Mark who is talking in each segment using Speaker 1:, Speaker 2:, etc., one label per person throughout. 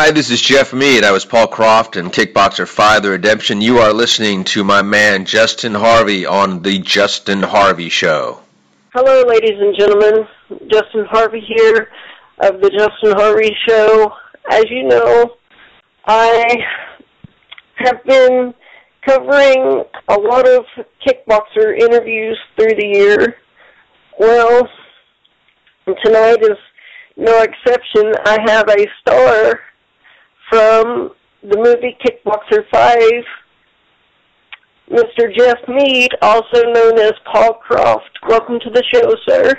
Speaker 1: Hi, this is Geoff Meed. I was Paul Croft in Kickboxer 5 The Redemption. You are listening to my man Justin Harvey on The Justin Harvey Show.
Speaker 2: Hello, ladies and gentlemen. Justin Harvey here of The Justin Harvey Show. As you know, I have been covering a lot of kickboxer interviews through the year. Well, tonight is no exception. I have a star from the movie Kickboxer 5, Mr. Geoff Meed, also known as Paul Croft. Welcome to the show, sir.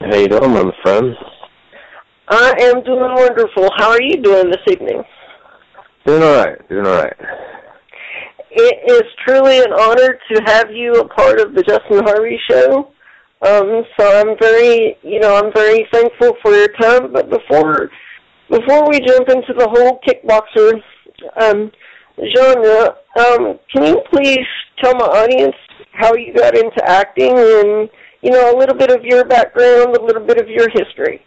Speaker 3: How you doing, my friend?
Speaker 2: I am doing wonderful. How are you doing this evening?
Speaker 3: Doing all right. Doing all right.
Speaker 2: It is truly an honor to have you a part of the Justin Harvey Show. Um, so I'm very, you know, I'm very thankful for your time. But before before we jump into the whole kickboxer um, genre, um, can you please tell my audience how you got into acting and, you know, a little bit of your background, a little bit of your history?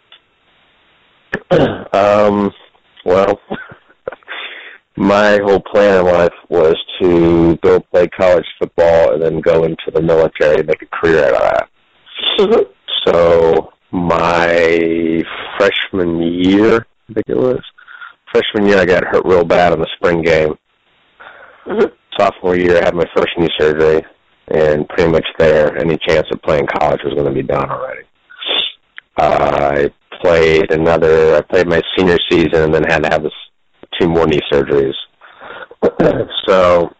Speaker 3: um, well, my whole plan in life was to go play college football and then go into the military and make a career out of that.
Speaker 2: Mm-hmm.
Speaker 3: So my freshman year, I think it was. Freshman year, I got hurt real bad in the spring game.
Speaker 2: Mm-hmm.
Speaker 3: Sophomore year, I had my first knee surgery, and pretty much there, any chance of playing college was going to be done already. Uh, I played another. I played my senior season, and then had to have this, two more knee surgeries. so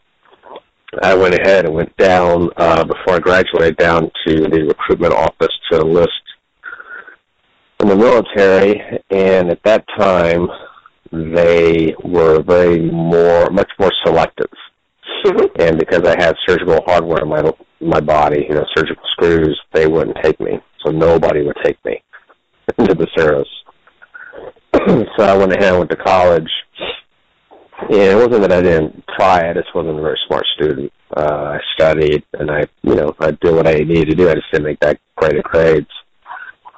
Speaker 3: I went ahead and went down uh, before I graduated down to the recruitment office to enlist in the military, and at that time, they were very more, much more selective. and because I had surgical hardware in my my body, you know, surgical screws, they wouldn't take me. So nobody would take me into the service. so I went ahead and went to college. And it wasn't that I didn't try, I just wasn't a very smart student. Uh, I studied and I, you know, I did what I needed to do. I just didn't make that great of grades.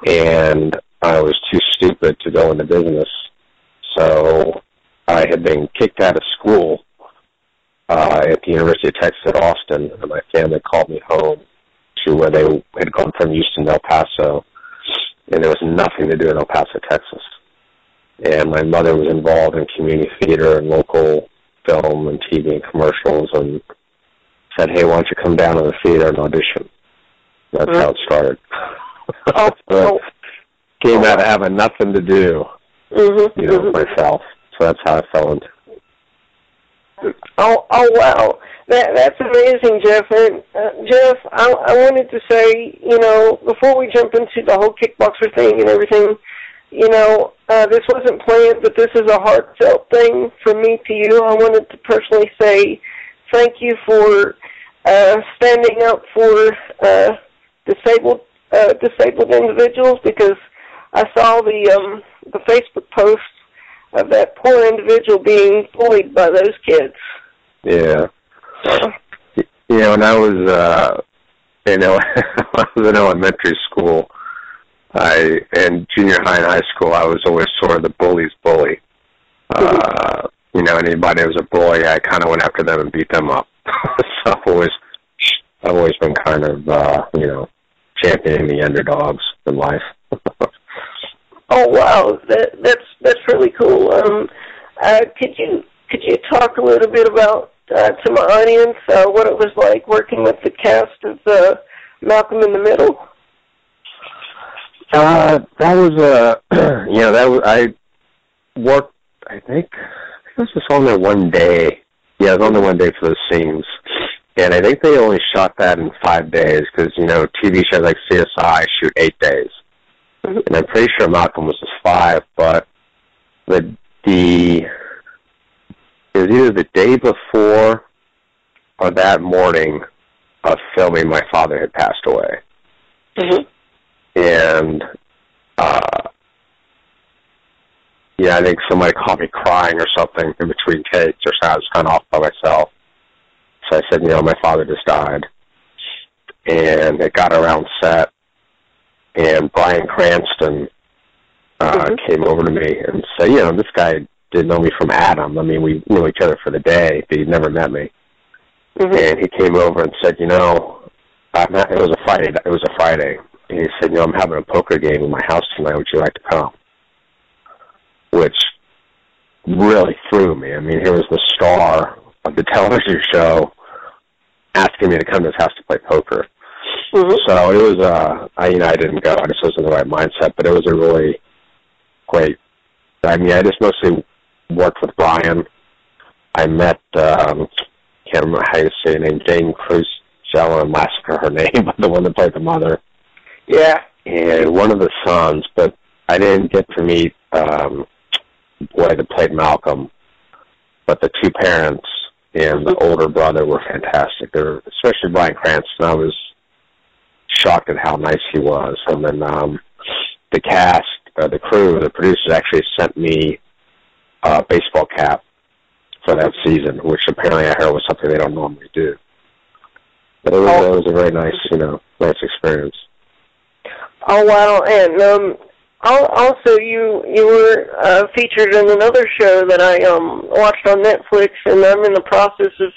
Speaker 3: And I was too stupid to go into business. So I had been kicked out of school uh, at the University of Texas at Austin, and my family called me home to where they had gone from Houston to El Paso, and there was nothing to do in El Paso, Texas. And my mother was involved in community theater and local film and TV and commercials, and said, "Hey, why don't you come down to the theater and audition?" That's
Speaker 2: Mhm.
Speaker 3: how it started.
Speaker 2: Oh, oh,
Speaker 3: Came out of having nothing to do,
Speaker 2: mm-hmm,
Speaker 3: you know,
Speaker 2: mhm.
Speaker 3: myself. So that's how I fell into.
Speaker 2: Oh, oh wow, that that's amazing, Geoff. And uh, Geoff, I, I wanted to say, you know, before we jump into the whole kickboxer thing and everything, you know, uh, this wasn't planned, but this is a heartfelt thing from me to you. I wanted to personally say thank you for uh, standing up for uh, disabled uh, disabled individuals because I saw the um, the Facebook post of that poor individual being bullied by those kids.
Speaker 3: Yeah.
Speaker 2: So,
Speaker 3: You know, when I was, uh, you know, when I was in elementary school, I and junior high and high school, I was always sort of the bully's bully. Uh, you know, anybody who was a bully, I kind of went after them and beat them up. so I've always, I've always been kind of, uh, you know, championing the underdogs in life.
Speaker 2: oh wow, that that's that's really cool. Um, uh, could you could you talk a little bit about uh, to my audience uh, what it was like working with the cast of uh, Malcolm in the Middle?
Speaker 3: Uh, that was uh you know that was I worked. I think I was just on there one day. Yeah, I was on there one day for the scenes, and I think they only shot that in five days because you know TV shows like CSI shoot eight days. And I'm pretty sure Malcolm was just five. But the the it was either the day before or that morning of filming. My father had passed away
Speaker 2: Mm-hmm.
Speaker 3: and uh yeah, I think somebody caught me crying or something in between takes or so I was kinda off by myself. So I said, you know, my father just died. And it got around set and Bryan Cranston uh
Speaker 2: Mhm.
Speaker 3: came over to me and said, you know, this guy didn't know me from Adam. I mean, we knew each other for the day, but he'd never met me.
Speaker 2: hmm
Speaker 3: And he came over and said, you know, I'm not, it was a Friday. It was a Friday. And he said, you know, I'm having a poker game in my house tonight. Would you like to come? Which really threw me. I mean, here was the star of the television show asking me to come to his house to play poker.
Speaker 2: Hmm
Speaker 3: So it was, uh, I, you know, I didn't go. I just wasn't in the right mindset, but it was a really great. I mean, I just mostly worked with Bryan. I met, um, can't remember how you say her name, Jane Cruz, and massacre her name, but the one that played the mother,
Speaker 2: Yeah.
Speaker 3: and one of the sons, but I didn't get to meet, um, the boy that played Malcolm, but the two parents and the older brother were fantastic. They were, especially Bryan Cranston. I was shocked at how nice he was. And then um, the cast, uh, the crew, the producers actually sent me a baseball cap for that season, which apparently I heard was something they don't normally do. But it was,
Speaker 2: Oh.
Speaker 3: it was a very nice, you know, nice experience.
Speaker 2: Oh wow! And um, also you you were uh, featured in another show that I um watched on Netflix, and I'm in the process of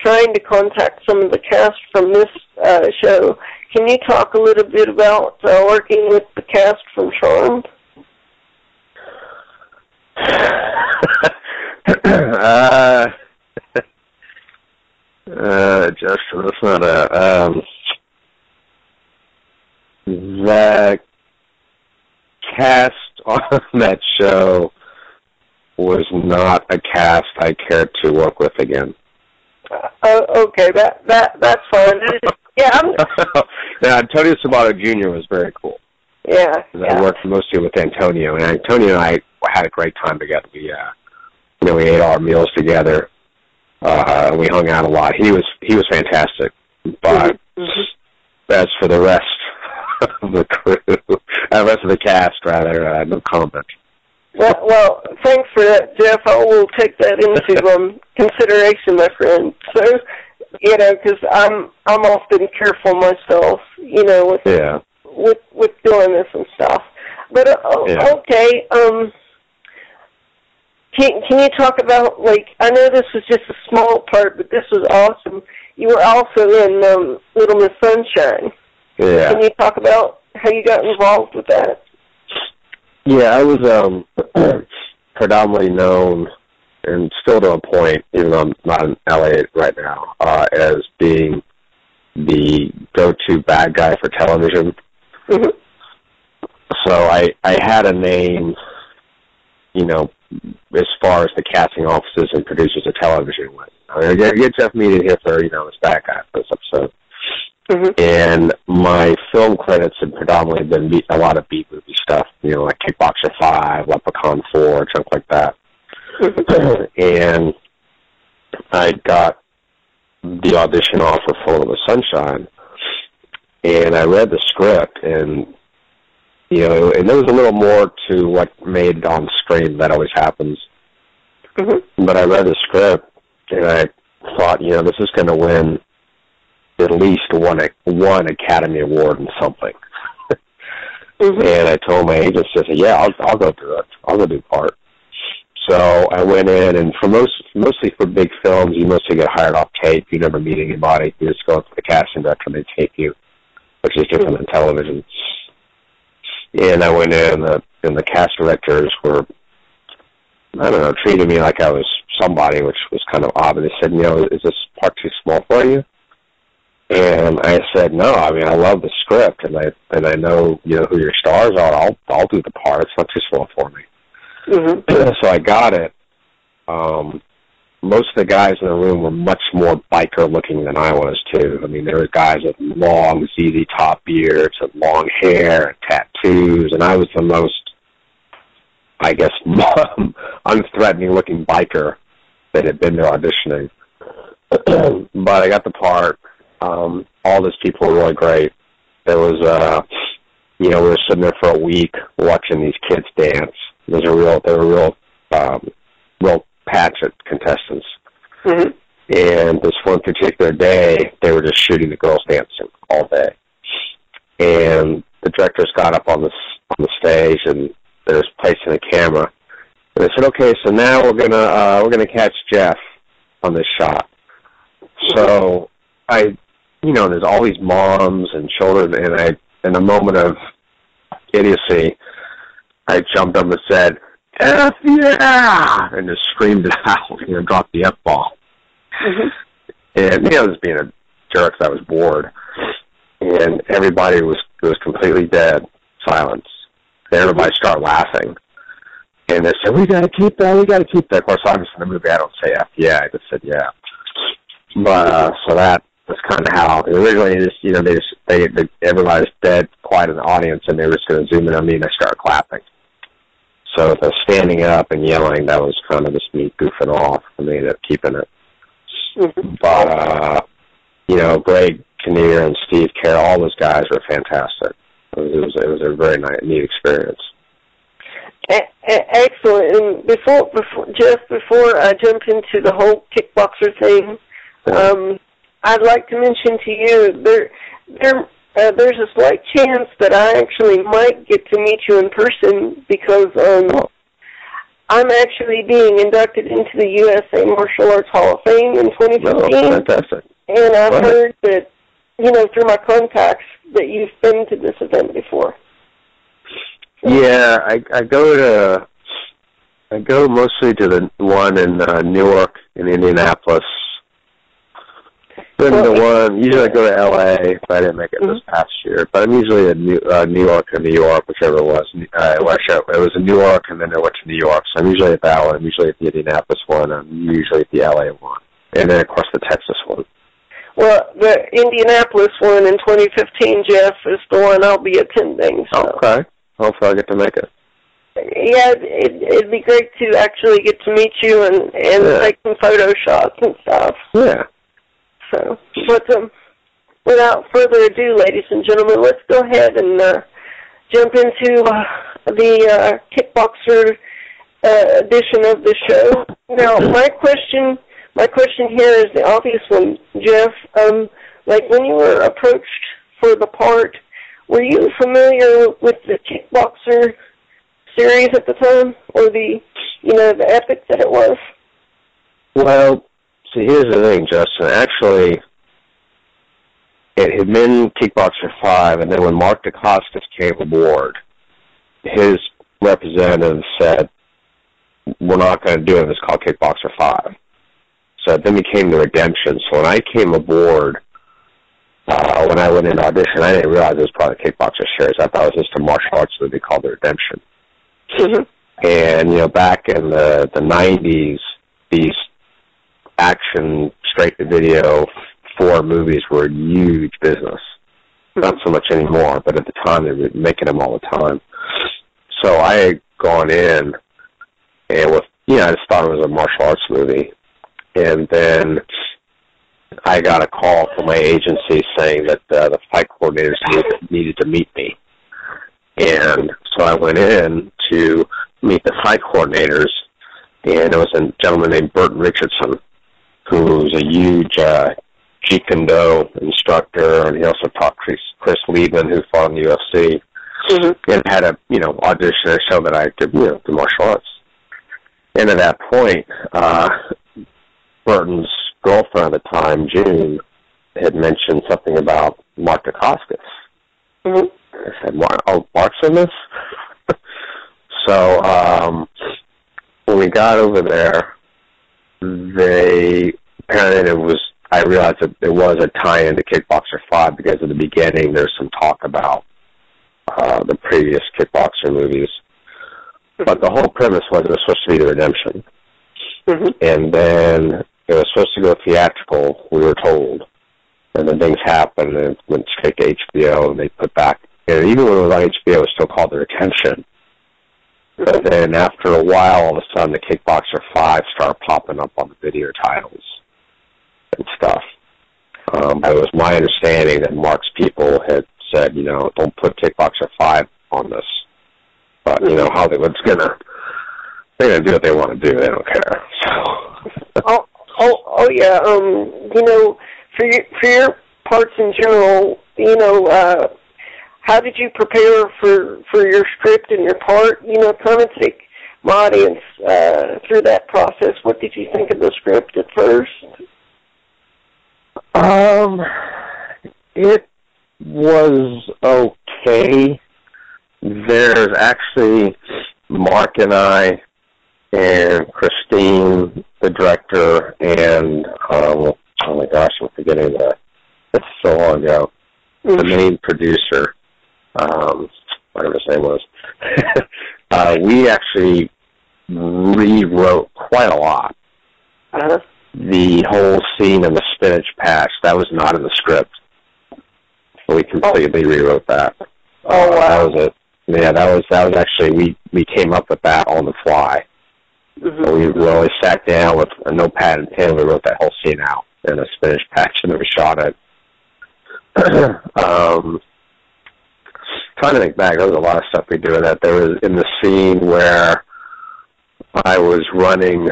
Speaker 2: trying to contact some of the cast from this uh, show. Can you talk a little bit about uh, working with the cast from Charmed?
Speaker 3: uh, uh, Justin, that's not a, um, the cast on that show was not a cast I cared to work with again.
Speaker 2: Uh, oh, okay, that that that's fine. yeah, I'm,
Speaker 3: now, Antonio Sabato Jr. was very cool.
Speaker 2: yeah,
Speaker 3: 'cause I worked mostly with Antonio, and Antonio and I had a great time together. We, uh, you know, we ate our meals together. Uh, we hung out a lot. He was he was fantastic. But
Speaker 2: Mhm.
Speaker 3: as for the rest of the crew, uh, the rest of the cast, rather, uh, no comment.
Speaker 2: Well, well, thanks for that, Geoff. I will take that into um, consideration, my friend. So, you know, because I'm I'm often careful myself, you know, with
Speaker 3: Yeah.
Speaker 2: with with doing this and stuff. But uh, o-
Speaker 3: Yeah.
Speaker 2: okay, um, can can you talk about like I know this was just a small part, but this was awesome. You were also in um, Little Miss Sunshine.
Speaker 3: Yeah.
Speaker 2: Can you talk about how you got involved with that?
Speaker 3: Yeah, I was um predominantly known and still to a point, even though I'm not in LA right now, uh, as being the go-to bad guy for television.
Speaker 2: Mhm.
Speaker 3: So I I had a name, you know, as far as the casting offices and producers of television went. I mean, I get, Geoff Meed here for you know this bad guy for this episode,
Speaker 2: Mhm.
Speaker 3: and my film credits have predominantly been beat, a lot of beat movie stuff, you know, like Kickboxer Five, Leprechaun Four, junk like that.
Speaker 2: Mhm.
Speaker 3: and I got the audition offer for Full the Sunshine, and I read the script, and you know, and there was a little more to what made on screen. That always happens.
Speaker 2: Mhm.
Speaker 3: But I read the script, and I thought, you know, this is going to win at least one one Academy Award in something.
Speaker 2: Mhm.
Speaker 3: And I told my agent, I said, "Yeah, I'll I'll go do it. I'll go do part." So I went in, and for most mostly for big films, you mostly get hired off tape. You never meet anybody. You just go up to the casting director, and they take you, which is different than television. And I went in, and the and the cast directors were, I don't know, treated me like I was somebody, which was kind of odd. And they said, "You know, is this part too small for you?" And I said, no, I mean, I love the script and I, and I know, you know, who your stars are. I'll, I'll do the part. It's not too small for me.
Speaker 2: Mhm.
Speaker 3: so I got it. Um, most of the guys in the room were much more biker looking than I was too. I mean, there were guys with long ZZ top beards and long hair and tattoos and I was the most, I guess, unthreatening looking biker that had been there auditioning. but I got the part. Um, all those people were really great. There was, uh, you know, we were sitting there for a week watching these kids dance. Those are real. They were real, um, real patchet contestants.
Speaker 2: Mhm.
Speaker 3: And this one particular day, they were just shooting the girls dancing all day. And the directors got up on the on the stage and they was placing a camera. And they said, okay, so now we're gonna uh, we're gonna catch Geoff on this shot. So I, you know, there's all these moms and children, and I, in a moment of idiocy, I jumped up and said, "F yeah!" and just screamed it out, you know, dropped the f bomb.
Speaker 2: Mhm.
Speaker 3: And you know, just being a jerk, I was bored, and everybody was was completely dead, silence. Then everybody started laughing, and they said, "We got to keep that. We got to keep that." Of course, obviously in the movie, I don't say "f yeah." I just said "yeah." But uh, so that was kind of how originally just you know they just they, they everybody was dead, quiet in the audience, and they were just going to zoom in on me, and I started clapping. So the standing up and yelling, that was kind of just me goofing off, and they ended up keeping it.
Speaker 2: Mhm.
Speaker 3: But uh, you know, Greg Kinnear and Steve Carell, all those guys were fantastic. It was it was, it was a very nice, neat experience.
Speaker 2: Excellent. And before, before Geoff, before I jump into the whole kickboxer thing, um, I'd like to mention to you there, there, uh, there's a slight chance that I actually might get to meet you in person because um, I'm actually being inducted into the USA Martial Arts Hall of Fame in
Speaker 3: No,
Speaker 2: 2015,
Speaker 3: fantastic.
Speaker 2: and I've heard that you know through my contacts that you've been to this event before.
Speaker 3: Yeah, I I go to I go mostly to the one in uh, Newark in Indianapolis. Then the one usually I go to L.A. but I didn't make it this past year, but I'm usually in New, uh, New York or New York, whichever it was. Uh, well, actually, it was in New York, and then I went to New York. So I'm usually at that one. I'm usually at the Indianapolis one. I'm usually at the L.A. one, and then of course the Texas one.
Speaker 2: Well, the Indianapolis one in 2015, Geoff, is the one I'll be attending. So,
Speaker 3: Okay, hopefully I get to make it.
Speaker 2: yeah, it, it'd be great to actually get to meet you and and
Speaker 3: Yeah.
Speaker 2: take some photo shots and stuff.
Speaker 3: Yeah.
Speaker 2: So, but um, without further ado, ladies and gentlemen, let's go ahead and uh, jump into uh, the uh, kickboxer uh, edition of the show. Now, my question, my question here is the obvious one, Geoff. Um, like when you were approached for the part, were you familiar with the kickboxer series at the time, or the, you know, the epic that it was?
Speaker 3: Well, see, here's the thing, Justin. Actually, it had been Kickboxer 5, and then when Mark Dacascos came aboard, his representative said, we're not going to do it. It's called Kickboxer 5. So then became the Redemption. So when I came aboard, uh, when I went in audition, I didn't realize it was part of the Kickboxer series. I thought it was just a martial arts movie called The Redemption. And, you know, back in the, the 90s, these action straight to video four movies were a huge business. Not so much anymore, but at the time they were making them all the time. So I had gone in and with you know, I just thought it was a martial arts movie. And then I got a call from my agency saying that uh, the fight coordinators needed, needed to meet me. And so I went in to meet the fight coordinators, and it was a gentleman named Burton Richardson, who was a huge uh, Jeet Kune Do instructor, and he also taught Chris, Chris Liebman, who fought in the UFC, and had a you know audition show that I could you know do martial arts. And at that point, uh, Burton's girlfriend at the time, June, had mentioned something about Mark Dacascos.
Speaker 2: Mhm.
Speaker 3: I said, Mark, oh, Mark's in this? so, um, when we got over there, they, apparently it was, I realized that there was a tie-in to Kickboxer 5 because at the beginning there's some talk about, uh, the previous Kickboxer movies. But the whole premise was it was supposed to be the redemption.
Speaker 2: Mhm.
Speaker 3: And then it was supposed to go theatrical, we were told. And then things happened and it went straight to HBO and they put back and even when it was on HBO it was still called the retention. But then after a while all of a sudden the Kickboxer five started popping up on the video titles and stuff. Um, but it was my understanding that Mark's people had said, you know, don't put Kickboxer five on this. But you know Hollywood's gonna they're gonna do what they want to do. They don't care. So
Speaker 2: oh, oh, oh, yeah. Um, you know, for your for your parts in general, you know, uh, how did you prepare for for your script and your part? You know, kind of take my audience uh, through that process. What did you think of the script at first?
Speaker 3: Um, it was okay. There's actually Mark and I and Christine, the director, and um, oh my gosh, I'm forgetting that. It's so long ago. The main producer, um, whatever his name was. uh, we actually rewrote quite a lot.
Speaker 2: Uh-huh.
Speaker 3: The whole scene in the spinach patch that was not in the script. So we completely rewrote that.
Speaker 2: Oh,
Speaker 3: Uh,
Speaker 2: wow.
Speaker 3: That was it. Yeah, that was that was actually we we came up with that on the fly.
Speaker 2: Mhm.
Speaker 3: So we really sat down with a notepad and pen. We wrote that whole scene out in a spinach patch, and then we shot it. um, trying to think back, there was a lot of stuff we did with that. There was in the scene where I was running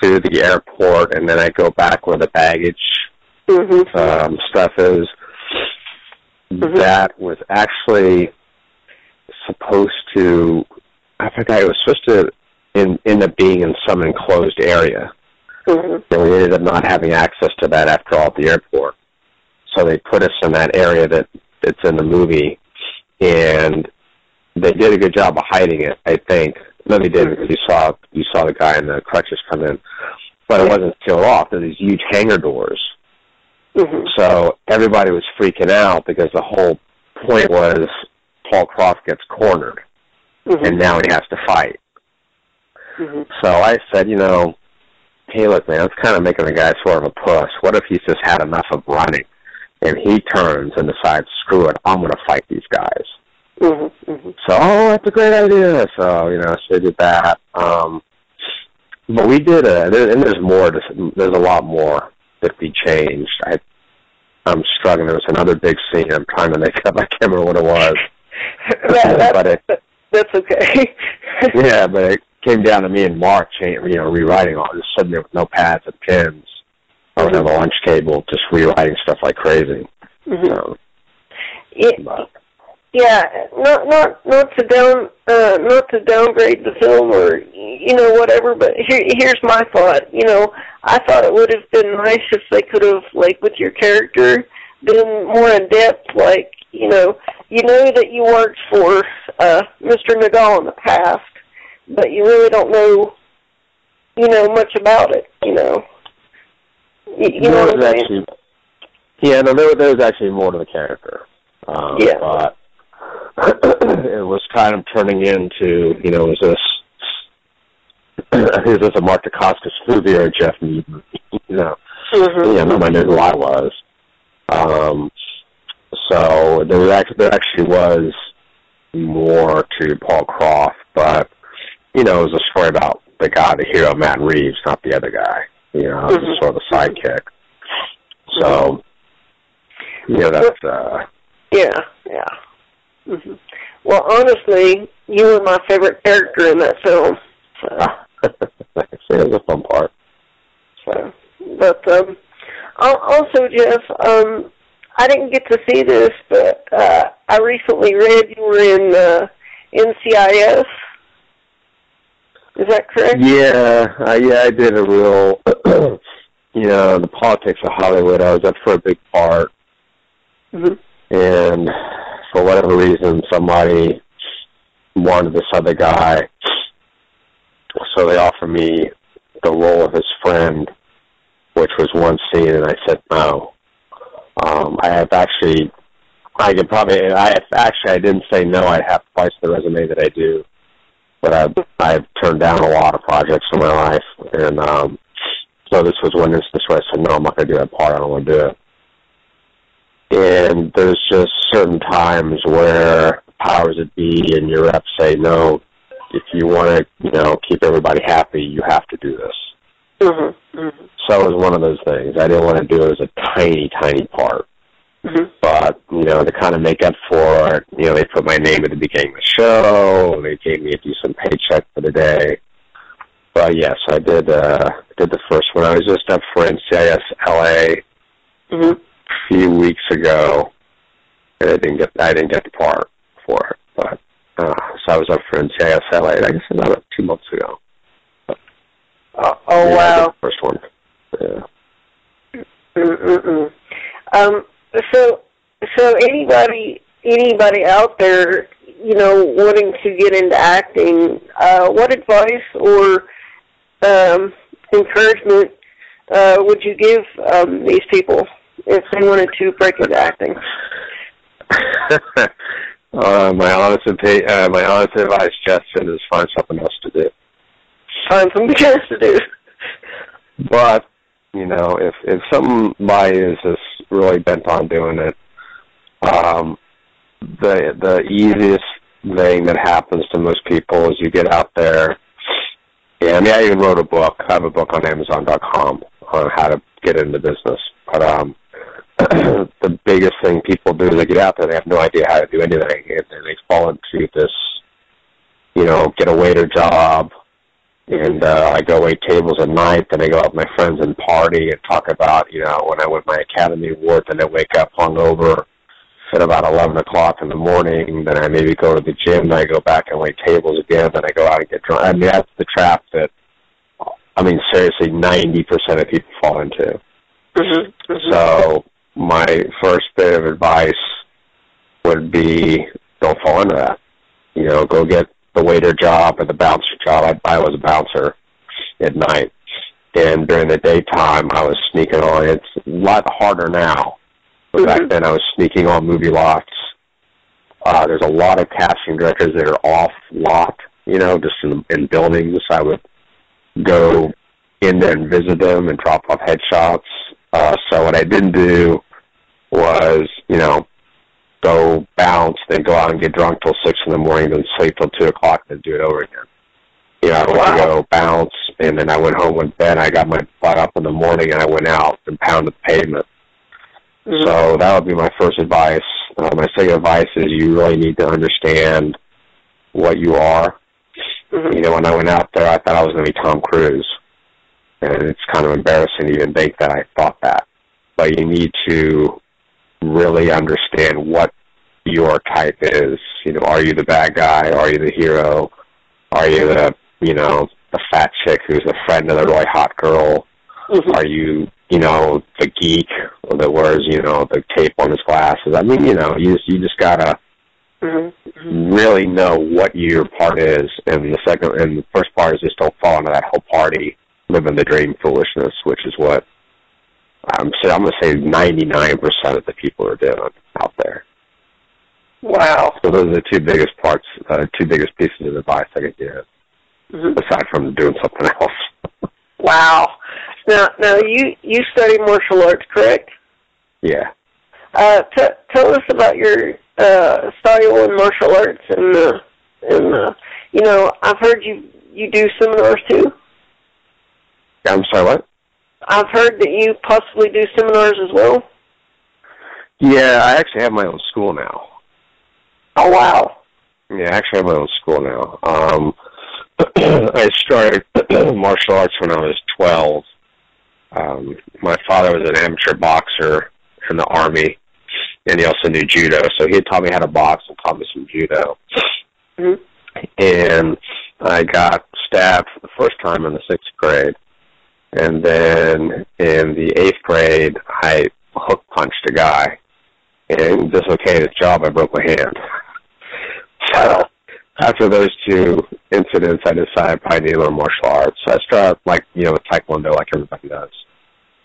Speaker 3: through the airport, and then I go back where the baggage
Speaker 2: Mhm.
Speaker 3: um, stuff is.
Speaker 2: Mhm.
Speaker 3: That was actually supposed to. I forgot it was supposed to in, end up being in some enclosed area,
Speaker 2: Mhm.
Speaker 3: and we ended up not having access to that after all at the airport. So they put us in that area that it's in the movie, and they did a good job of hiding it. I think. No, they didn't because you saw you saw the guy in the crutches come in, but it wasn't sealed off. There were these huge hangar doors.
Speaker 2: Mhm.
Speaker 3: So everybody was freaking out because the whole point was Paul Croft gets cornered
Speaker 2: Mhm.
Speaker 3: and now he has to fight.
Speaker 2: Mhm.
Speaker 3: So I said, you know, hey, look, man, it's kind of making the guy sort of a puss. What if he's just had enough of running and he turns and decides, screw it, I'm going to fight these guys.
Speaker 2: Mhm. Mhm.
Speaker 3: So, oh, that's a great idea. So, you know, so we did that. Um, but we did a, there, and there's more, to, there's a lot more that we changed. I, I'm struggling. There was another big scene. I'm trying to make up. I can't remember what it was.
Speaker 2: that,
Speaker 3: but it,
Speaker 2: that's okay.
Speaker 3: yeah, but it came down to me and Mark, you know, rewriting all, sitting there with no pads and pens. I would have a lunch table, just rewriting stuff like crazy.
Speaker 2: Mhm.
Speaker 3: So,
Speaker 2: It,
Speaker 3: but,
Speaker 2: yeah, not not not to down uh not to downgrade the film or you know whatever, but here here's my thought. You know, I thought it would have been nice if they could have like with your character been more in depth. Like you know, you know that you worked for uh Mr. Nadal in the past, but you really don't know you know much about it. You know, you, you know
Speaker 3: there
Speaker 2: what
Speaker 3: was
Speaker 2: I'm
Speaker 3: actually, yeah, no, there, there was actually more to the character. Um,
Speaker 2: Yeah.
Speaker 3: But it was kind of turning into, you know, is this is this a Mark Dacascos movie or a Geoff movie? you know,
Speaker 2: Mhm.
Speaker 3: yeah, nobody knew who I was. Um, so there was actually there actually was more to Paul Croft, but you know, it was a story about the guy, the hero, Matt Reeves, not the other guy. You know, was
Speaker 2: Mhm.
Speaker 3: sort of a sidekick. So, you know, that's uh,
Speaker 2: Yeah, yeah. hmm Well, honestly, you were my favorite character in that film. So,
Speaker 3: it was a fun part.
Speaker 2: so. but um, al- also, Geoff, um, I didn't get to see this, but uh, I recently read you were in uh, NCIS. Is that correct?
Speaker 3: Yeah, uh, yeah, I did a real, you know, the politics of Hollywood. I was up for a big part,
Speaker 2: hmm
Speaker 3: and for whatever reason, somebody wanted this other guy, so they offered me the role of his friend, which was one scene, and I said no. Um, I have actually, I could probably, I have, actually, I didn't say no. I have twice the resume that I do, but I've I've turned down a lot of projects in my life, and um, so this was one instance where I said no, I'm not going to do that part. I don't want to do it. And there's just certain times where powers that be and your reps say no. If you want to, you know, keep everybody happy, you have to do this.
Speaker 2: hmm hmm
Speaker 3: So it was one of those things. I didn't want to do it as a tiny, tiny part.
Speaker 2: hmm
Speaker 3: But, you know, to kind of make up for it, you know, they put my name at the beginning of the show. They gave me a decent paycheck for the day. But yes, I did uh did the first one. I was just up for NCIS LA
Speaker 2: hmm
Speaker 3: a few weeks ago and I didn't get I didn't get the part for it. But uh so I was up for NCIS LA, I guess about two months ago.
Speaker 2: Oh, oh
Speaker 3: yeah,
Speaker 2: wow.
Speaker 3: First one. Yeah.
Speaker 2: Mm-mm-mm. Um, so, so anybody, anybody out there, you know, wanting to get into acting, uh, what advice or um, encouragement uh, would you give um, these people if they wanted to break into acting?
Speaker 3: uh, my honest opi- uh, my honest advice, Justin, is find something else to do.
Speaker 2: Find something else to do.
Speaker 3: But you know, if if somebody is just really bent on doing it, um, the the easiest thing that happens to most people is you get out there. Yeah, I mean, I even wrote a book. I have a book on Amazon.com on how to get into business. But um, the biggest thing people do is they get out there, they have no idea how to do anything, and they fall into this, you know, get a waiter job, and uh, I go wait tables at night, then I go out with my friends and party and talk about, you know, when I win my Academy Award, then I wake up hungover at about 11 o'clock in the morning, then I maybe go to the gym, then I go back and wait tables again, then I go out and get drunk. I mean, that's the trap that, I mean, seriously, 90% of people fall into.
Speaker 2: Mm-hmm. Mm-hmm.
Speaker 3: So my first bit of advice would be don't fall into that. You know, go get the waiter job or the bouncer job. I, I was a bouncer at night, and during the daytime I was sneaking on. It's a lot harder now, but back then I was sneaking on movie lots. Uh, there's a lot of casting directors that are off lot, you know, just in, in buildings. I would go in there and visit them and drop off headshots. Uh, so what I didn't do was, you know, go bounce, then go out and get drunk till six in the morning, then sleep till two o'clock, then do it over again. You know, I went
Speaker 2: Wow.
Speaker 3: go bounce, and then I went home with bed. I got my butt up in the morning, and I went out and pounded the pavement. So that would be my first advice. Uh, my second advice is you really need to understand what you are.
Speaker 2: Mhm.
Speaker 3: You know, when I went out there, I thought I was going to be Tom Cruise, and it's kind of embarrassing to even think that I thought that. But you need to really understand what your type is. You know, are you the bad guy? Are you the hero? Are you the you know the fat chick who's a friend of the really hot girl?
Speaker 2: Mhm.
Speaker 3: Are you you know the geek that wears you know the tape on his glasses? I mean, you know, you just, you just gotta
Speaker 2: Mhm. Mhm.
Speaker 3: really know what your part is, and the second and the first part is just don't fall into that whole party, living the dream foolishness, which is what I'm say I'm gonna say 99 percent of the people are doing out there.
Speaker 2: Wow.
Speaker 3: So those are the two biggest parts, uh, two biggest pieces of advice I could give,
Speaker 2: Mhm.
Speaker 3: aside from doing something else.
Speaker 2: Wow. Now, now you you study martial arts, correct?
Speaker 3: yeah.
Speaker 2: Uh, t- tell us about your uh, style in martial arts, and uh, and uh, you know, I've heard you you do seminars too.
Speaker 3: I'm sorry, what?
Speaker 2: I've heard that you possibly do seminars as well.
Speaker 3: Yeah, I actually have my own school now.
Speaker 2: Oh wow.
Speaker 3: Yeah, I actually have my own school now. Um, I started martial arts when I was 12. Um, my father was an amateur boxer in the army, and he also knew judo. So he had taught me how to box and taught me some judo.
Speaker 2: Mhm.
Speaker 3: And I got stabbed for the first time in the sixth grade, and then in the eighth grade, I hook punched a guy and dislocated his jaw. I broke my hand. So after those two incidents, I decided I probably need to learn martial arts. So I started like you know with taekwondo, like everybody does.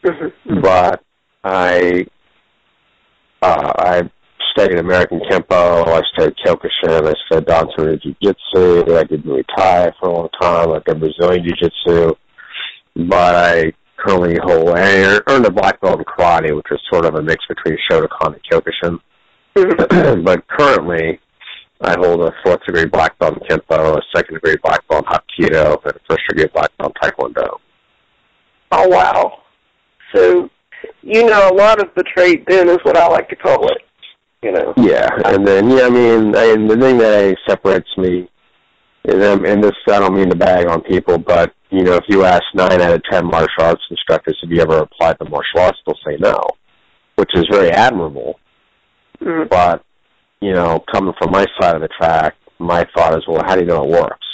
Speaker 2: Mhm.
Speaker 3: But I uh, I studied American Kempo. I studied Kyokushin. I studied Dansu Jiu-Jitsu. I did Muay Thai for a long time. I did Brazilian Jiu-Jitsu. But I currently hold I earned a black belt in karate, which is sort of a mix between Shotokan and Kyokushin.
Speaker 2: Mhm.
Speaker 3: but currently, I hold a fourth degree black belt in Kempo, a second degree black belt in Hapkido, and a first degree black belt in Taekwondo.
Speaker 2: Oh wow. So you know a lot of the trade then is what I like to call it. You know.
Speaker 3: Yeah, and then yeah, I mean, and the thing that separates me, and, um, and this I don't mean to bag on people, but you know, if you ask nine out of ten martial arts instructors, have you ever applied the martial arts? They'll say no, which is very admirable.
Speaker 2: Mhm.
Speaker 3: But you know, coming from my side of the track, my thought is, well, how do you know it works?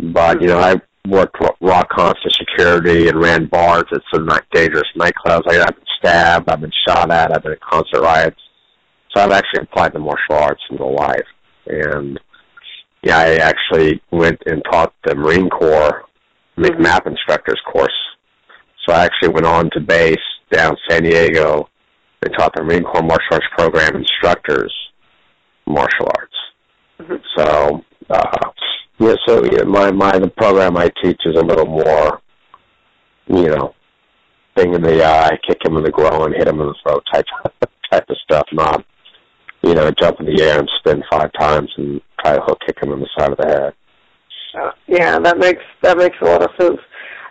Speaker 3: But you know, I worked rock concert security and ran bars at some night, dangerous nightclubs. Like I've been stabbed, I've been shot at, I've been at concert riots. So I've actually applied the martial arts in real life. And yeah, I actually went and taught the Marine Corps mm-hmm. MCMAP instructors course. So I actually went on to base down San Diego and taught the Marine Corps martial arts program instructors martial arts.
Speaker 2: Mhm.
Speaker 3: So uh, yeah, so yeah, my my the program I teach is a little more, you know, thing in the eye, kick him in the groin, hit him in the throat type type of stuff, not you know, jump in the air and spin five times and try to hook kick him in the side of the head.
Speaker 2: Uh, yeah, that makes that makes a lot of sense.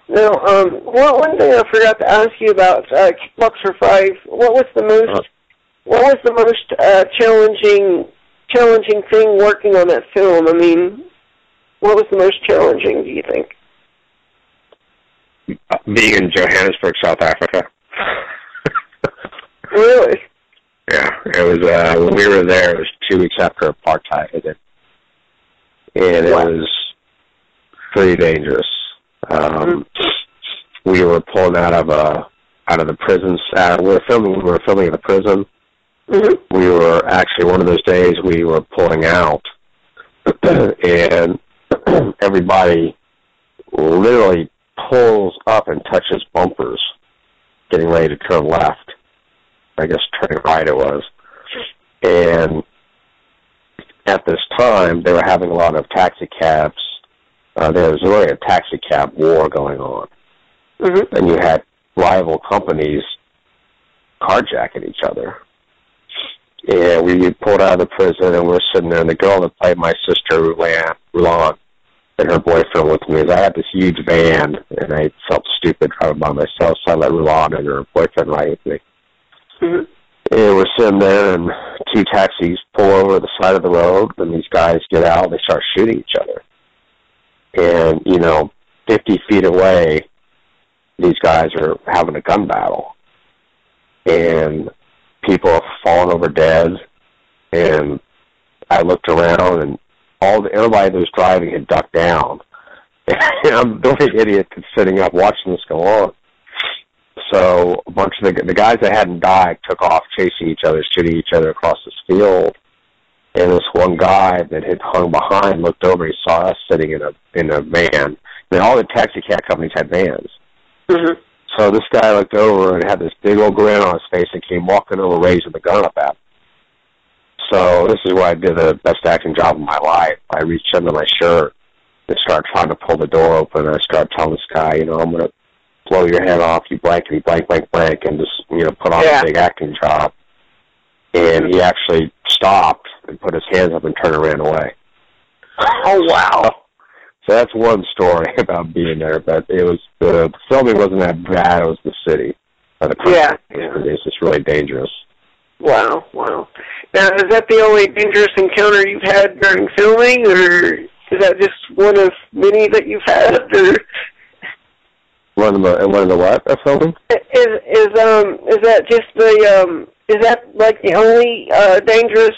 Speaker 2: Now, um, one one thing I forgot to ask you about uh, Kickboxer Five. What was the most
Speaker 3: Uh.
Speaker 2: what was the most uh, challenging challenging thing working on that film? I mean, what was the most challenging? Do you think?
Speaker 3: Uh, Being in Johannesburg, South Africa.
Speaker 2: Really?
Speaker 3: Yeah, it was uh when we were there. It was two weeks after apartheid hit it, and it
Speaker 2: Wow.
Speaker 3: was pretty dangerous. Um, we were pulling out of a out of the prisons. Uh, we were filming. We were filming in the prison. We were actually one of those days we were pulling out, and everybody literally pulls up and touches bumpers, getting ready to turn left. I guess turning right it was. And at this time, they were having a lot of taxi cabs. Uh, there was really a taxi cab war going on,
Speaker 2: Mm-hmm.
Speaker 3: and you had rival companies carjacking each other. And we pulled out of the prison, and we were sitting there, and the girl that played my sister, Rulan, Rulan and her boyfriend with me. I had this huge van, and I felt stupid driving by myself, so I let Rulan and her boyfriend ride with me.
Speaker 2: Mm-hmm.
Speaker 3: And we're sitting there, and two taxis pull over the side of the road, and these guys get out, and they start shooting each other. And, you know, 50 feet away, these guys are having a gun battle. And people are falling over dead. And I looked around, and all the, everybody that was driving had ducked down. And I'm the only idiot that's sitting up watching this go on. So a bunch of the the guys that hadn't died took off chasing each other, shooting each other across this field. And this one guy that had hung behind looked over. He saw us sitting in a in a van. And all the taxi cab companies had vans.
Speaker 2: Mm-hmm.
Speaker 3: So this guy looked over and had this big old grin on his face and came walking over, raising the gun up at him. So this is where I did the best acting job of my life. I reached under my shirt and started trying to pull the door open. And I started telling this guy, you know, I'm going to blow your head off, you blankety blank, blank, blank, and just, you know, put on
Speaker 2: Yeah.
Speaker 3: a big acting job. And he actually stopped and put his hands up and turned and ran away.
Speaker 2: Oh wow.
Speaker 3: So that's one story about being there, but it was the filming wasn't that bad. It was the city, or the country.
Speaker 2: Yeah, yeah.
Speaker 3: It's just really dangerous.
Speaker 2: Wow, wow. Now, is that the only dangerous encounter you've had during filming, or is that just one of many that you've had? Or
Speaker 3: One of the one of the what of filming?
Speaker 2: is is um is that just the um is that like the only uh dangerous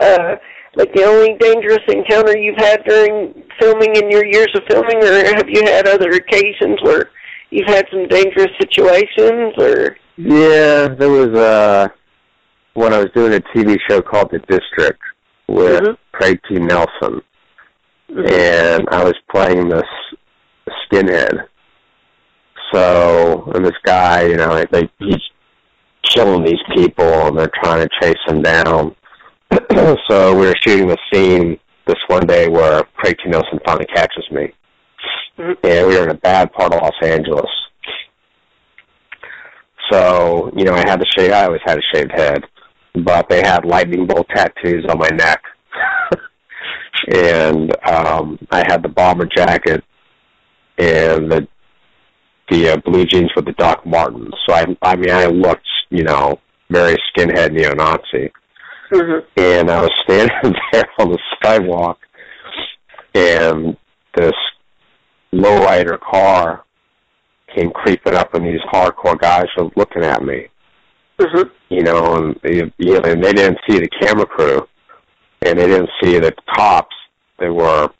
Speaker 2: uh like the only dangerous encounter you've had during filming in your years of filming, or have you had other occasions where you've had some dangerous situations, or
Speaker 3: Yeah, there was uh when I was doing a TV show called The District with
Speaker 2: Mhm.
Speaker 3: Craig T. Nelson, and I was playing this skinhead. So, and this guy, you know, they he's killing these people, and they're trying to chase him down. so we were shooting the scene this one day where Craig T. Nelson finally catches me,
Speaker 2: Mhm.
Speaker 3: and we were in a bad part of Los Angeles. So, you know, I had the shave. I always had a shaved head, but they had lightning bolt tattoos on my neck, and um, I had the bomber jacket and the the uh, blue jeans with the Doc Martens. So I, I mean, I looked, you know, very skinhead neo-Nazi
Speaker 2: Mhm.
Speaker 3: and I was standing there on the sidewalk, and this lowrider car came creeping up, and these hardcore guys were looking at me,
Speaker 2: Mhm.
Speaker 3: you know, and they, you know, and they didn't see the camera crew, and they didn't see the cops. They were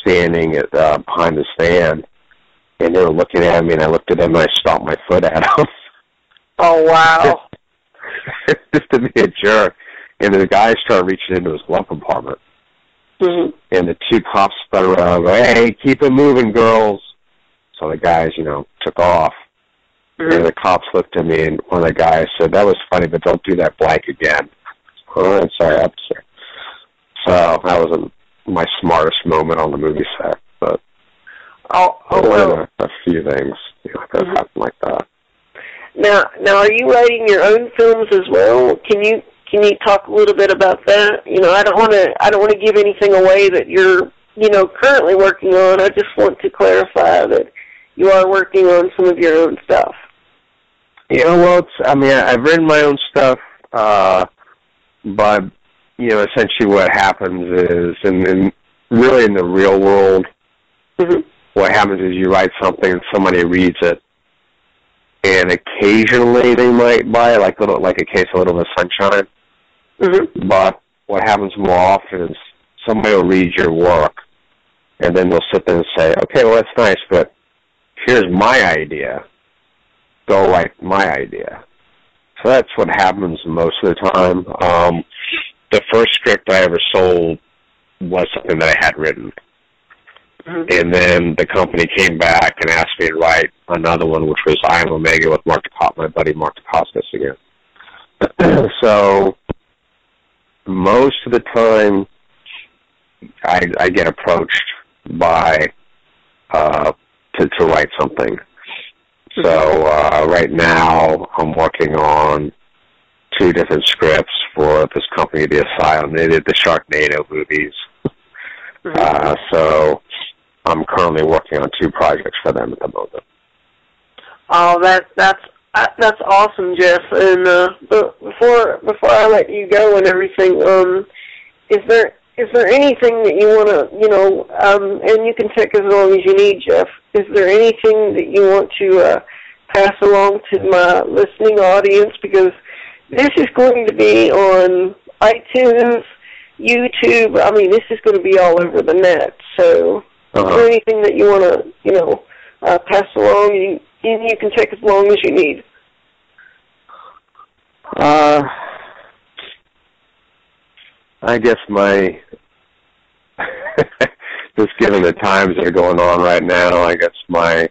Speaker 3: standing at, uh, behind the stand, and they were looking at me, and I looked at them, and I stomped my foot at them.
Speaker 2: Oh wow.
Speaker 3: just to be a jerk. And the guy started reaching into his glove compartment.
Speaker 2: hmm
Speaker 3: And the two cops spun around hey, keep it moving, girls. So the guys, you know, took off. And the cops looked at me, and one of the guys said, that was funny, but don't do that blank again. Oh, I'm sorry, officer. So that was a, my smartest moment on the movie set. But
Speaker 2: Oh, oh well.
Speaker 3: of a, a few things you know, that
Speaker 2: Mhm.
Speaker 3: happened like that.
Speaker 2: Now, now, are you writing your own films as well? Can you can you talk a little bit about that? You know, I don't want to I don't want to give anything away that you're you know currently working on. I just want to clarify that you are working on some of your own stuff.
Speaker 3: Yeah, well, it's, I mean, I- I've written my own stuff, uh, but, you know, essentially what happens is, and, and really in the real world,
Speaker 2: hmm
Speaker 3: what happens is you write something and somebody reads it, and occasionally they might buy like little, like a case of a Little Miss Sunshine,
Speaker 2: hmm
Speaker 3: but what happens more often is somebody will read your work, and then they'll sit there and say, okay, well, that's nice, but here's my idea. Go like my idea. So that's what happens most of the time. Um, the first script I ever sold was something that I had written.
Speaker 2: Hmm
Speaker 3: And then the company came back and asked me to write another one, which was I Am Omega with Mark DeCos- my buddy Mark Dacascos again. so most of the time, I, I get approached by uh, to to write something. So uh, right now, I'm working on two different scripts for this company, The Asylum. They did the Sharknado movies.
Speaker 2: Mhm.
Speaker 3: Uh, so I'm currently working on two projects for them at the moment.
Speaker 2: Oh, that that's uh, that's awesome, Geoff. And uh, before before I let you go and everything, um, is there is there anything that you want to you know, um, and you can take as long as you need, Geoff. Is there anything that you want to uh, pass along to my listening audience because this is going to be on iTunes, YouTube. I mean, this is going to be all over the net. So, is there
Speaker 3: Uh,
Speaker 2: anything that you want to, you know, uh, pass along? You, you you can take as long as you need.
Speaker 3: uh, I guess my just given the times that are going on right now, I guess my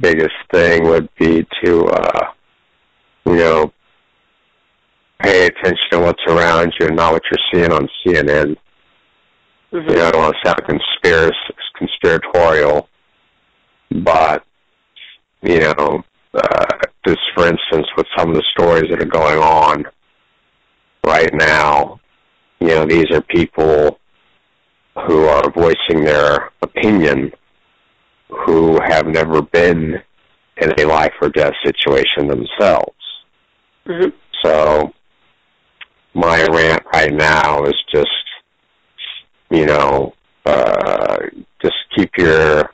Speaker 3: biggest thing would be to uh you know pay attention to what's around you and not what you're seeing on CNN.
Speaker 2: Mm-hmm.
Speaker 3: you know, I don't want to sound conspiracy, conspiratorial, but, you know, uh, just for instance, with some of the stories that are going on right now, you know, these are people who are voicing their opinion who have never been in a life or death situation themselves.
Speaker 2: hmm
Speaker 3: So my rant right now is just, you know, uh, just keep your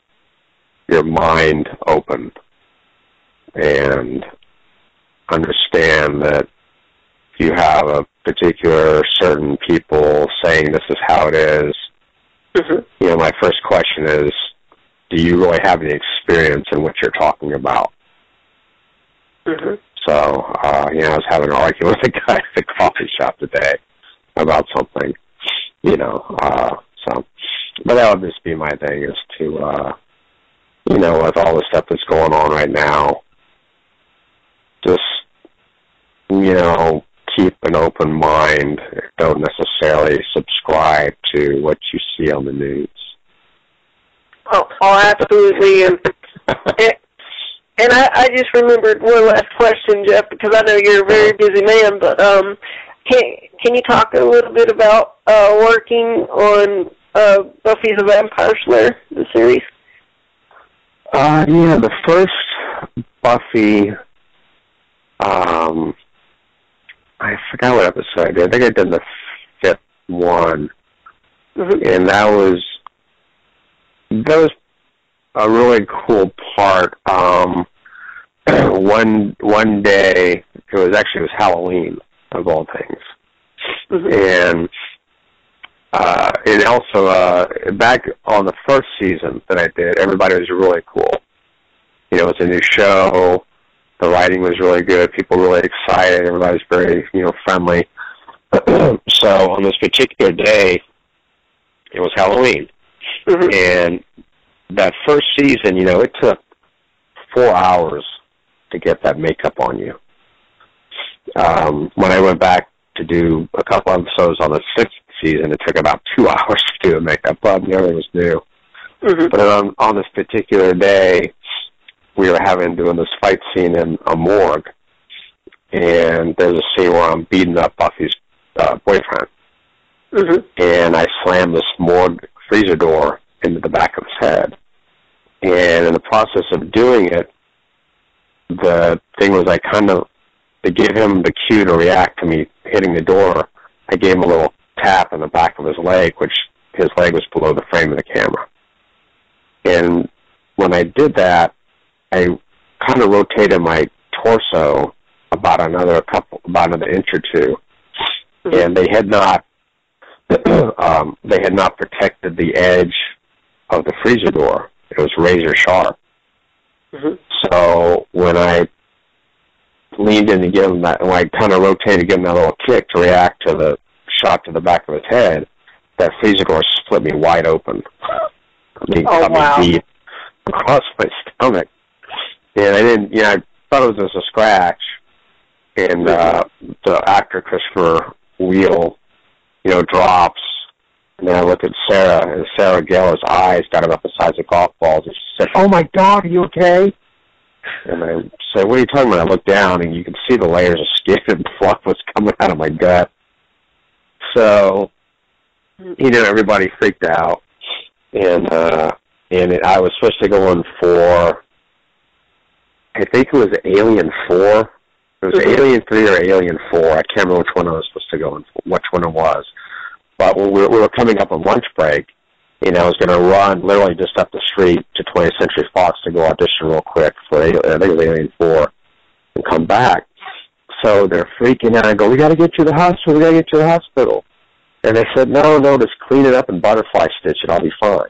Speaker 3: your mind open and understand that if you have a particular certain people saying this is how it is,
Speaker 2: hmm
Speaker 3: you know, my first question is, do you really have any experience in what you're talking about?
Speaker 2: hmm
Speaker 3: So, uh, you know, I was having an argument with a guy at the coffee shop today about something, you know, uh, so, but that would just be my thing is to, uh, you know, with all the stuff that's going on right now, just, you know, keep an open mind. Don't necessarily subscribe to what you see on the news.
Speaker 2: Oh, oh, absolutely. And and, and I, I just remembered one last question, Geoff, because I know you're a very busy man. But um, can can you talk a little bit about uh, working on uh, Buffy the Vampire Slayer, the series?
Speaker 3: Uh, yeah, the first Buffy, um, I forgot what episode I did. I think I did the fifth one,
Speaker 2: Mm-hmm.
Speaker 3: and that was that was a really cool part. Um, one one day, it was actually it was Halloween of all things,
Speaker 2: Mm-hmm.
Speaker 3: and uh, and also uh, back on the first season that I did, everybody was really cool. You know, it was a new show. The writing was really good. People were really excited. Everybody was very, you know, friendly. so on this particular day, it was Halloween,
Speaker 2: Mhm.
Speaker 3: and that first season, you know, it took four hours to get that makeup on you. Um, when I went back to do a couple episodes on the sixth season, it took about two hours to do the makeup. But everything was new.
Speaker 2: Mhm.
Speaker 3: But on on this particular day, we were having doing this fight scene in a morgue, and there's a scene where I'm beating up Buffy's uh, boyfriend,
Speaker 2: Mhm.
Speaker 3: and I slammed this morgue freezer door into the back of his head. And in the process of doing it, the thing was I kind of to give him the cue to react to me hitting the door. I gave him a little tap in the back of his leg, which his leg was below the frame of the camera. And when I did that, I kind of rotated my torso about another couple, about another inch or 2
Speaker 2: Mhm.
Speaker 3: and they had not, um, they had not protected the edge of the freezer door. It was razor sharp.
Speaker 2: Mhm.
Speaker 3: So when I leaned in to give him that, when I kind of rotated to give him that little kick to react to the shot to the back of his head, that freezer door split me wide open. I mean,
Speaker 2: Oh, wow.
Speaker 3: me deep across my stomach. And I didn't, you know, I thought it was just a scratch. And uh, the actor Christopher Wiehl, you know, drops. And then I look at Sarah, and Sarah Gellar's eyes got about the size of golf balls. And she said, "Oh my God, are you okay?" And I said, "What are you talking about?" I look down, and you can see the layers of skin and fluff was coming out of my gut. So, you know, everybody freaked out, and uh, and it, I was supposed to go in for, I think it was Alien Four. It was
Speaker 2: Mhm.
Speaker 3: Alien Three or Alien Four. I can't remember which one I was supposed to go in for, which one it was. But we were, we were coming up on lunch break, and I was going to run literally just up the street to 20th Century Fox to go audition real quick for I think it was Alien Four, and come back. So they're freaking out. I go, "We got to get you to the hospital. We got to get you to the hospital." And they said, "No, no, just clean it up and butterfly stitch it. I'll be fine."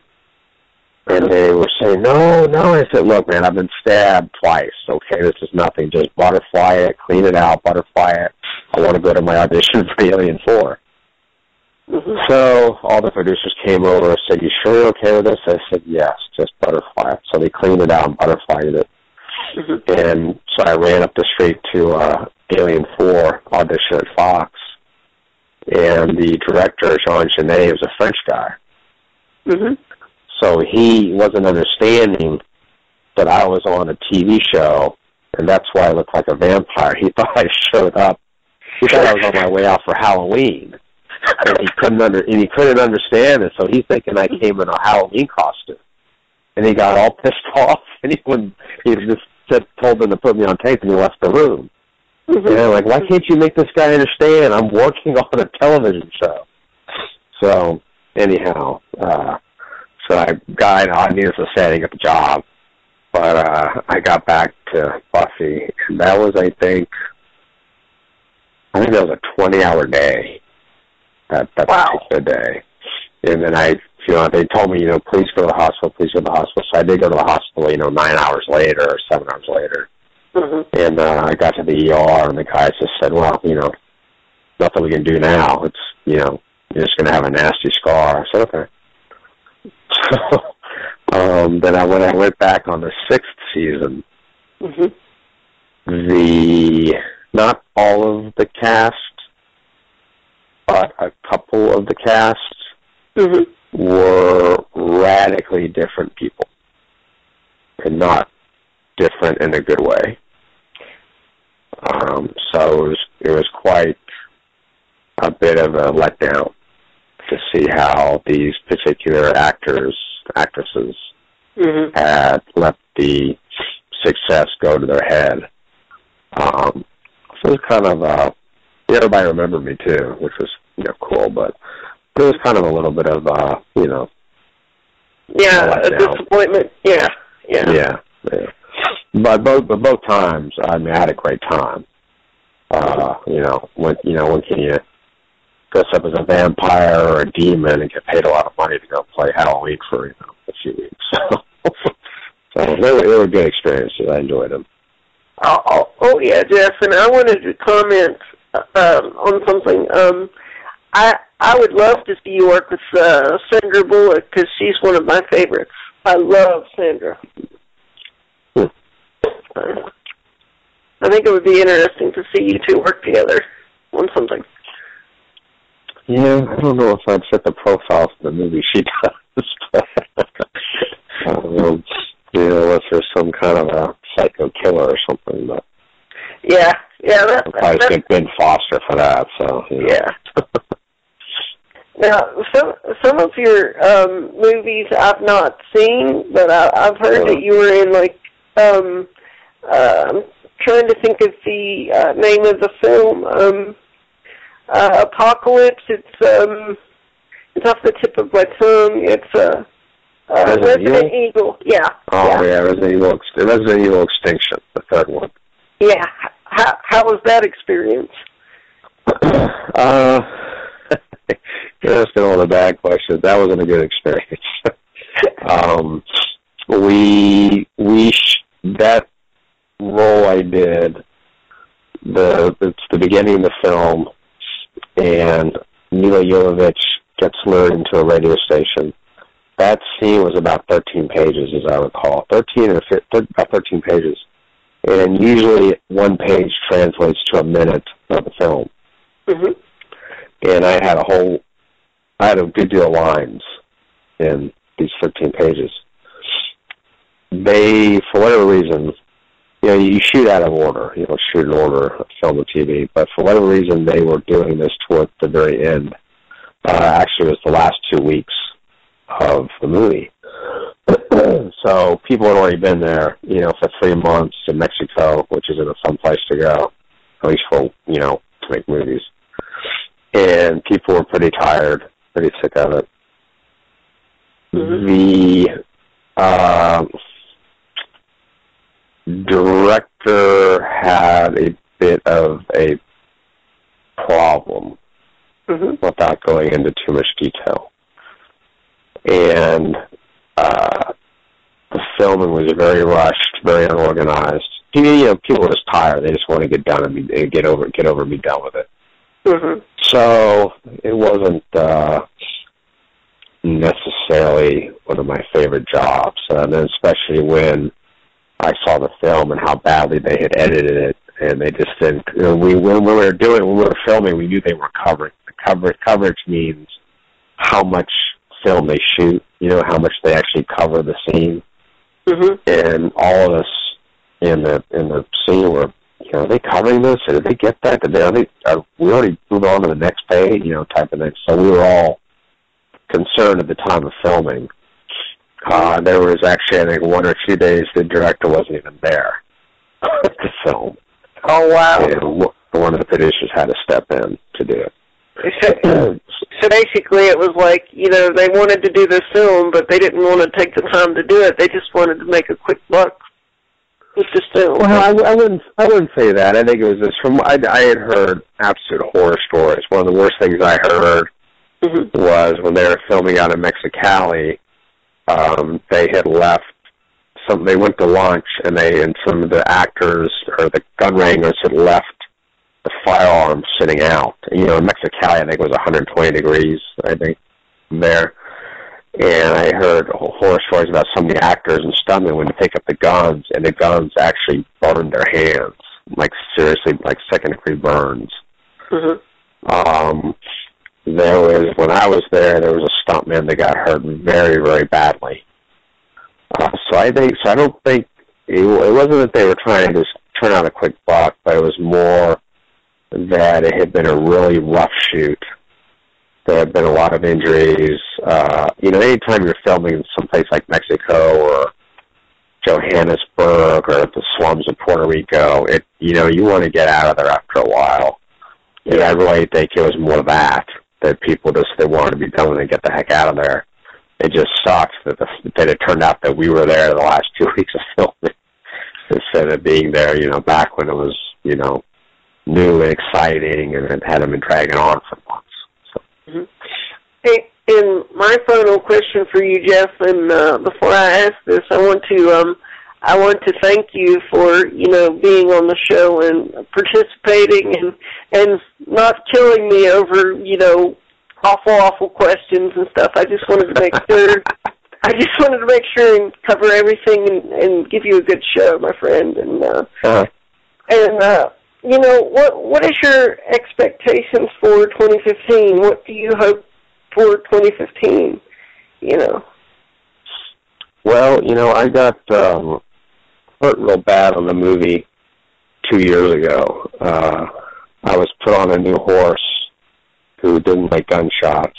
Speaker 3: And they were saying, "No, no." I said, "Look, man, I've been stabbed twice. Okay, this is nothing. Just butterfly it, clean it out, butterfly it. I want to go to my audition for Alien 4.
Speaker 2: Mhm.
Speaker 3: So all the producers came over and said, "You sure you're okay with this?" I said, "Yes, just butterfly it." So they cleaned it out and butterflied it.
Speaker 2: Mhm.
Speaker 3: And so I ran up the street to uh, Alien 4 audition at Fox. And the director, Jean Jeunet, was a French guy.
Speaker 2: Mhm.
Speaker 3: So he wasn't understanding that I was on a TV show, and that's why I looked like a vampire. He thought I showed up. He thought I was on my way out for Halloween, and he couldn't under and he couldn't understand it. So he's thinking I came in a Halloween costume, and he got all pissed off. And he wouldn't. He just said, told them to put me on tape, and he left the room.
Speaker 2: Mhm.
Speaker 3: And I'm like, why can't you make this guy understand? I'm working on a television show. So anyhow, uh, so I got, I needless to say, I didn't get the job, but uh, I got back to Buffy, and that was, I think, I think that was a 20-hour day. That that
Speaker 2: Wow.
Speaker 3: particular day, and then I, you know, they told me, you know, please go to the hospital, please go to the hospital. So I did go to the hospital, you know, nine hours later or seven hours later.
Speaker 2: Mhm.
Speaker 3: And uh, I got to the ER, and the guy just said, "Well, you know, nothing we can do now. It's you know, you're just going to have a nasty scar." I said, "Okay." So um, then I when I went back on the sixth season,
Speaker 2: Mhm.
Speaker 3: the not all of the cast, but a couple of the cast
Speaker 2: Mhm.
Speaker 3: were radically different people, and not different in a good way. Um, so it was it was quite a bit of a letdown to see how these particular actors actresses
Speaker 2: Mhm.
Speaker 3: had let the success go to their head. Um, so it was kind of uh, everybody remembered me too, which was you know cool, but it was kind of a little bit of uh, you know
Speaker 2: Yeah, a disappointment. Yeah. Yeah.
Speaker 3: Yeah, yeah. But both but both times, I mean, I had a great time. Uh, you know, when you know, when can you dress up as a vampire or a demon and get paid a lot of money to go play Halloween for you know a few weeks. So, so they were, they were good experiences. I enjoyed them.
Speaker 2: Oh, oh, oh yeah, Geoff, and I wanted to comment um, on something. Um, I I would love to see you work with uh, Sandra Bullock because she's one of my favorites. I love Sandra.
Speaker 3: Hmm.
Speaker 2: Uh, I think it would be interesting to see you two work together on something.
Speaker 3: Yeah, I don't know if I'd fit the profile for the movie she does. um, you know, unless there's some kind of a psycho killer or something, but
Speaker 2: Yeah, yeah, that,
Speaker 3: I'd probably
Speaker 2: that,
Speaker 3: Ben Foster for that. So you
Speaker 2: yeah. Now, some some of your um movies I've not seen, but I, I've heard that you were in like um uh, I'm trying to think of the uh, name of the film. Um uh Apocalypse. It's um it's off the tip of my tongue. It's uh, uh
Speaker 3: Resident
Speaker 2: Resident Evil. Yeah.
Speaker 3: Oh
Speaker 2: yeah.
Speaker 3: yeah, Resident Evil, Resident Evil Extinction, the third one.
Speaker 2: Yeah. How how was that experience?
Speaker 3: uh, asking all the bad questions. That wasn't a good experience. um, we we sh- that role I did the it's the beginning of the film, and Milla Jovovich gets lured into a radio station. That scene was about 13 pages, as I recall, 13 or 15, about 13 pages, and usually one page translates to a minute of the film
Speaker 2: hmm
Speaker 3: and I had a whole, I had a good deal of lines in these 13 pages. They, for whatever reason, you know, you shoot out of order, you know, shoot in order, film and TV, but for whatever reason, they were doing this toward the very end. Uh, actually, it was the last two weeks of the movie. so people had already been there, you know, for three months in Mexico, which isn't a fun place to go, at least for, you know, to make movies and people were pretty tired, pretty sick of it.
Speaker 2: Mhm.
Speaker 3: The um, director had a bit of a problem
Speaker 2: hmm
Speaker 3: without going into too much detail. And uh, the filming was very rushed, very unorganized. You know, people were just tired. They just want to get done and, be, get over, get over, and be done with it.
Speaker 2: hmm
Speaker 3: So it wasn't uh, necessarily one of my favorite jobs, and then especially when I saw the film and how badly they had edited it, and they just didn't. You know, we when we were doing when we were filming, we knew they were covering. The coverage coverage means how much film they shoot. You know how much they actually cover the scene,
Speaker 2: hmm
Speaker 3: and all of us in the in the scene were you know, are they covering this? Or did they get that? Did they, are they, are we already moved on to the next page? You know, type of thing. So we were all concerned at the time of filming. Uh, there was actually, I think, one or two days the director wasn't even there to film.
Speaker 2: Oh wow.
Speaker 3: And one of the producers had to step in to do it.
Speaker 2: So, so basically, it was like you know they wanted to do this film, but they didn't want to take the time to do it. They just wanted to make a quick buck with this film.
Speaker 3: Well, I, I wouldn't. I wouldn't say that. I think it was just from. I, I had heard absolute horror stories. One of the worst things I heard
Speaker 2: Mhm.
Speaker 3: was when they were filming out in Mexicali. Um, they had left. Some. They went to lunch, and they and some of the actors or the gun wranglers had left the firearms sitting out. You know, in Mexicali, I think it was 120 degrees. I think there. And I heard horror stories about some of the actors and stuntmen when they pick up the guns, and the guns actually burned their hands, like seriously, like second degree burns.
Speaker 2: Mhm.
Speaker 3: Um, there was when I was there, there was a stuntman that got hurt very, very badly. Uh, so I think, so I don't think it, it wasn't that they were trying to just turn out a quick buck, but it was more that it had been a really rough shoot. There had been a lot of injuries. Uh, you know, anytime you're filming in someplace like Mexico or Johannesburg or the slums of Puerto Rico, it you know you want to get out of there after a while. And I really think it was more that that people just they wanted to be done and get the heck out of there. It just sucks that the, that it turned out that we were there the last two weeks of filming instead of being there, you know, back when it was you know new and exciting and it hadn't been dragging on for months.
Speaker 2: So and my final question for you, Geoff, and uh, before I ask this, I want to um, I want to thank you for you know being on the show and participating and and not killing me over you know awful awful questions and stuff. I just wanted to make sure. I just wanted to make sure and cover everything and, and give you a good show, my friend. And uh, uh-huh. and uh, you know what what is your expectations for 2015? What do you hope for 2015? You know.
Speaker 3: Well, you know, I got um, hurt real bad on the movie two years ago. Uh, I was put on a new horse who didn't like gunshots,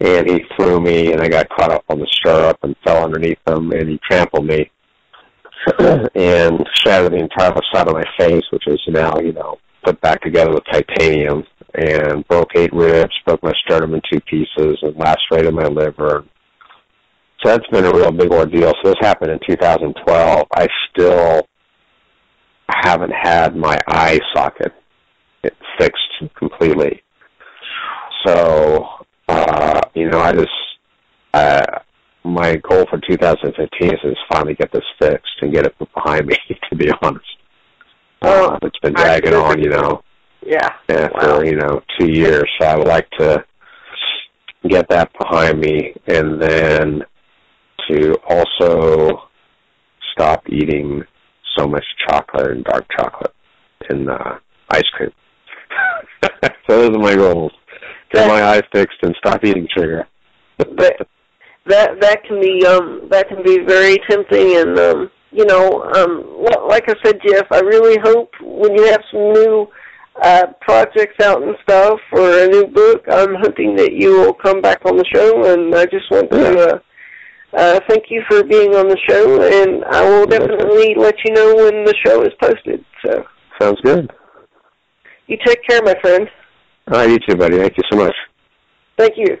Speaker 3: and he threw me, and I got caught up on the stirrup and fell underneath him, and he trampled me and shattered the entire side of my face, which is now, you know, put back together with titanium, and broke eight ribs, broke my sternum in two pieces, and lacerated my liver. So that's been a real big ordeal. So this happened in 2012. I still haven't had my eye socket fixed completely. So, uh, you know, I just, uh, my goal for 2015 is to finally get this fixed and get it behind me, to be honest. Uh, it's been dragging on, you know.
Speaker 2: Yeah.
Speaker 3: yeah wow. For, you know, two years. So I would like to get that behind me and then to also stop eating so much chocolate and dark chocolate and uh, ice cream. so those are my goals. Get my eyes fixed and stop eating sugar.
Speaker 2: but that that can be um that can be very tempting and um you know um like I said Geoff I really hope when you have some new uh projects out and stuff or a new book I'm hoping that you will come back on the show and I just want to uh uh, thank you for being on the show, and I will definitely let you know when the show is posted. So
Speaker 3: sounds good.
Speaker 2: You take care, my friend.
Speaker 3: All right, you too, buddy. Thank you so much.
Speaker 2: Thank you.